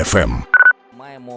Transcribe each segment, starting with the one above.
ФМ.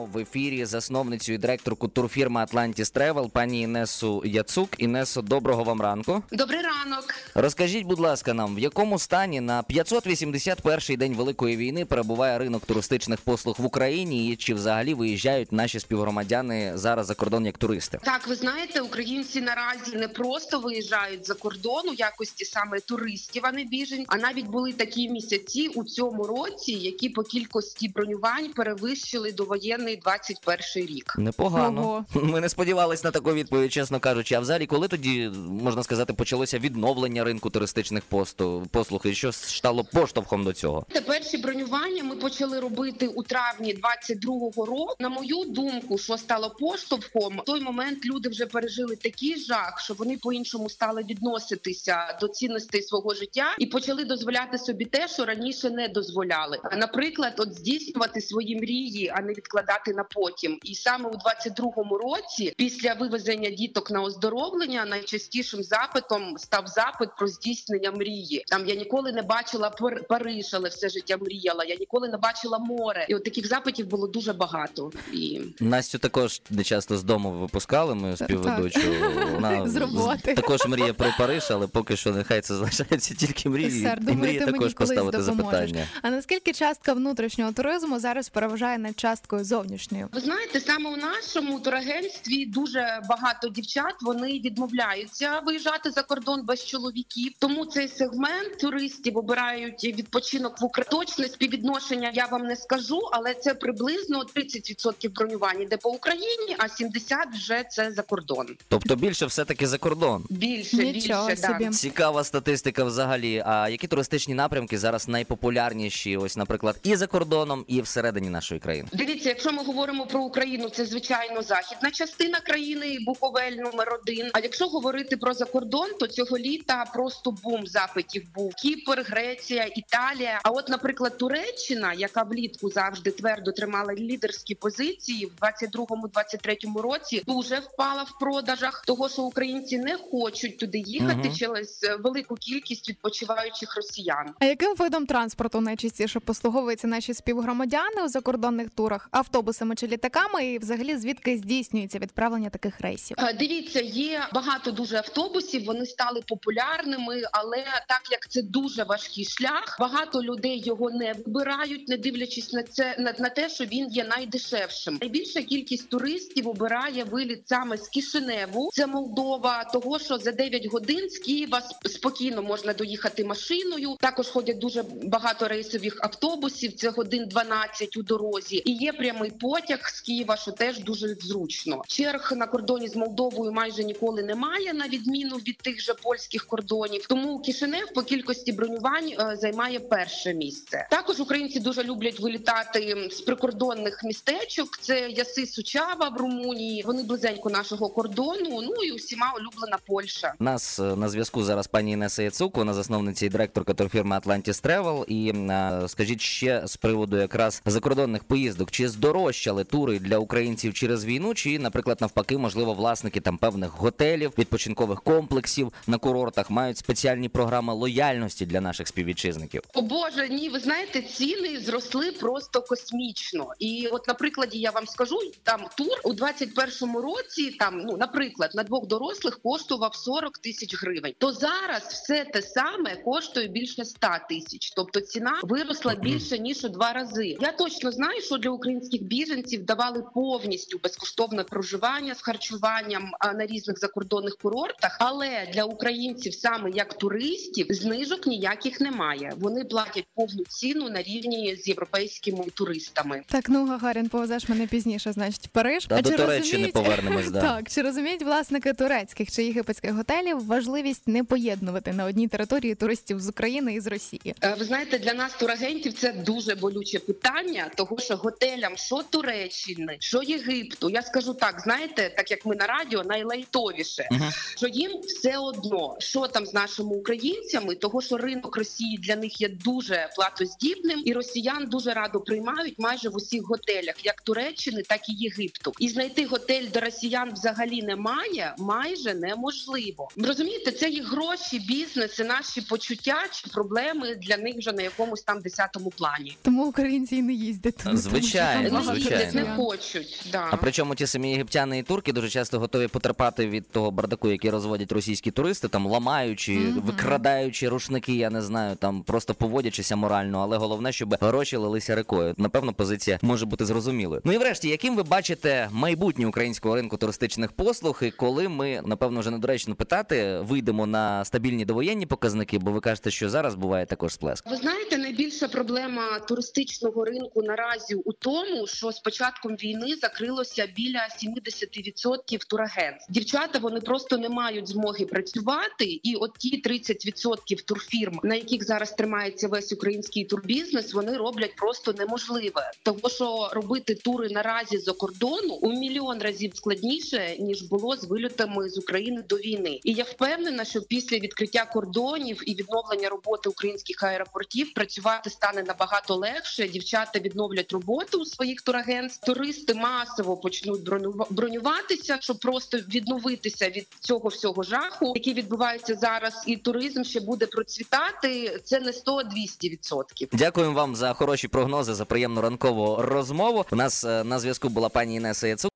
Маємо в ефірі засновницю і директорку турфірми Atlantis Travel, пані Інесу Яцук. Інесо, доброго вам ранку. Добрий ранок. Розкажіть, будь ласка, нам в якому стані на 581-й день Великої війни перебуває ринок туристичних послуг в Україні, і чи взагалі виїжджають наші співгромадяни зараз за кордон як туристи? Так, ви знаєте, українці наразі не просто виїжджають за кордон у якості саме туристів, а не біжень. А навіть були такі місяці у цьому році, які по кількості бронювань перевищили довоєнний 21 рік. Непогано. Ми не сподівались на таку відповідь, чесно кажучи. А взагалі, коли тоді можна сказати, почалося відновлення ринку туристичних посту послуг, і що стало поштовхом до цього? Те перші бронювання ми почали робити у травні 22-го року. На мою думку, що стало поштовхом, в той момент люди вже пережили такий жах, що вони по-іншому стали відноситися до цінностей свого життя і почали дозволяти собі те, що раніше не дозволяли. Наприклад, от здійснювати свої мрії, а не відкладати на потім. І саме у 22-му році, після вивезення діток на оздоровлення, найчастішим запитом став запит про здійснення мрії. Там я ніколи не бачила Пар- Париж, але все життя мріяла. Я ніколи не бачила море. І от таких запитів було дуже багато. І Настю також не часто з дому випускали. Ми співведучу. Вона З роботи. також мріє про Париж, але поки що нехай це залишається тільки мрії. Сер, і мені також поставити допоможеш. запитання. А наскільки частка внутрішнього туризму зараз переважає над часткою зовнішньою? Ви знаєте, саме у нашому турагентстві дуже багато дівчат вони відмовляються виїжджати за кордон без чоловіків. Тому цей сегмент туристів обирають відпочинок в Україні. Точне співвідношення я вам не скажу, але це приблизно 30% бронювань іде по Україні, а 70% вже це за кордон. Тобто більше все-таки за кордон. Більше Нічого більше собі. да. Цікава статистика взагалі. А які туристичні напрямки зараз найпопулярніші? Ось, наприклад, і за кордоном, і всередині нашої країни. Дивіться, якщо ми говоримо про Україну, це звичайно західна частина країни, Буковель номер один. А якщо говорити про закордон, то цього літа просто бум запитів був Кіпр, Греція, Італія. А от, наприклад, Туреччина, яка влітку завжди твердо тримала лідерські позиції, в 22-23 році дуже впала в продажах, того що українці не хочуть туди їхати Мгм. через е, велику кількість відпочиваючих росіян. А яким видом транспорту найчастіше послуговуються наші співгромадяни у закордонних турах? Автобусами чи літаками? І взагалі звідки здійснюється відправлення таких рейсів? Е, Дивіться, є багато дуже автобусів. Вони стали популярними, але так як це дуже важкий шлях, багато людей його не вибирають, не дивлячись на це на, на те, що він є найдешевшим. Найбільша кількість туристів обирає виліт саме з Кишиневу. Це Молдова, того що за 9 годин з Києва спокійно можна доїхати машиною. Також ходять дуже багато рейсових автобусів. Це годин 12 у дорозі. І є прямий потяг з Києва, що теж дуже зручно. Черг на кордоні з Молдовою майже ніколи немає, на відміну від тих же польських кордонів. Тому Кишинев по кількості бронювань е, займає перше місце. Також українці дуже люблять вилітати з прикордонних містечок. Це Яси Сучава в Румунії. Вони близенько нашого кордону. Ну і усіма улюблена Польща. Нас е, на зв'язку зараз пані Інеса Яцук, вона засновниця і директорка турфірми Atlantis Travel. І е, скажіть ще з приводу якраз закордонних поїздок, чи здорожчали тури для українців через війну, чи, наприклад, навпаки, можливо, власники там певних готелів, відпочинкових комплексів на курортах мають спеціальні програми лояльності для наших співвітчизників. О Боже, ні, ви знаєте, ціни зросли просто космічно. І от, на прикладі, я вам скажу, там тур у 21-му році, там, ну, наприклад, на двох дорослих коштував 40 тисяч гривень. То зараз все те саме коштує більше 100 тисяч. Тобто ціна виросла більше ніж у два рази. Я точно знаю, що для українських біженців давали повністю безкоштовне проживання з харчуванням а, на різних закордонних курортах. Але для українців, саме як туристів, знижок ніяких немає. Вони платять повну ціну на рівні з європейськими туристами. Так, ну Гагарін, повезеш мене пізніше, значить, в Париж. Та А до чи Туреччини розуміють- повернемось. Да. Так, чи розуміють власники турецьких чи єгипетських готелів важливість не поєднувати на одній території туристів з України і з Росії? Е, Ви знаєте, для нас турагентів це дуже болюче питання, того що готелям, що Туреччини, що Єгипту. Я скажу так: знаєте, так як ми на радіо, найлайтовіше, Мгм. що їм все одно, що там з нашими українцями, того що ринок Росії для них є дуже платоздібним, і росіян дуже радо приймають майже в усіх готелях, як Туреччини, так і Єгипту. І знайти готель, де росіян взагалі немає, майже неможливо. Розумієте, це їх гроші, бізнес, і наші почуття чи проблеми для них вже на якомусь там десятому плані. Тому українці і не їздять. туди, тому що Звичайно, звичайно. не хочуть. Да. А причому ті самі єгиптяни і турки дуже часто готові потерпати від того бардаку, який розводять російські туристи, там ламаючи, Мгм. викрадаючи рушники, я не знаю, там просто поводячися морально, але головне, щоб гроші лилися рекою. Напевно, позиція може бути зрозумілою. Ну і врешті, яким ви бачите майбутнє українського ринку туристичних послуг, і коли ми напевно вже недоречно питати, вийдемо на стабільні довоєнні показники, бо ви кажете, що зараз буває також сплеск. Ви знаєте, найбільша проблема туристичного ринку наразі у тому, що з початком війни закрилося біля 70% турагентств. Дівчата вони просто не мають змоги працювати, і от ті 30% турфірм, на яких зараз тримається весь український турбізнес, вони роблять просто неможливе. Тому що робити тури наразі за кордону у мільйон разів складніше ніж було з вильотами з України до війни. І я впевнена, що після відкриття кордонів і відновлення роботи українських аеропортів працювати стане набагато легше. Дівчата відновлять роботу у своїх турагентств. Туристи масово почнуть броню- бронюватися, щоб просто відновитися від цього всього жаху, який відбувається зараз. І туризм ще буде процвітати. Це не 100-200 відсотків. Дякуємо вам за хороші прогнози, за приємну ранкову розмову. У нас е, на зв'язку була пані Інеса Яцук.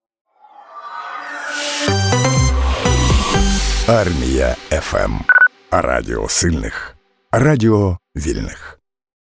Армія ФМ. Радіо сильних. Радіо вільних.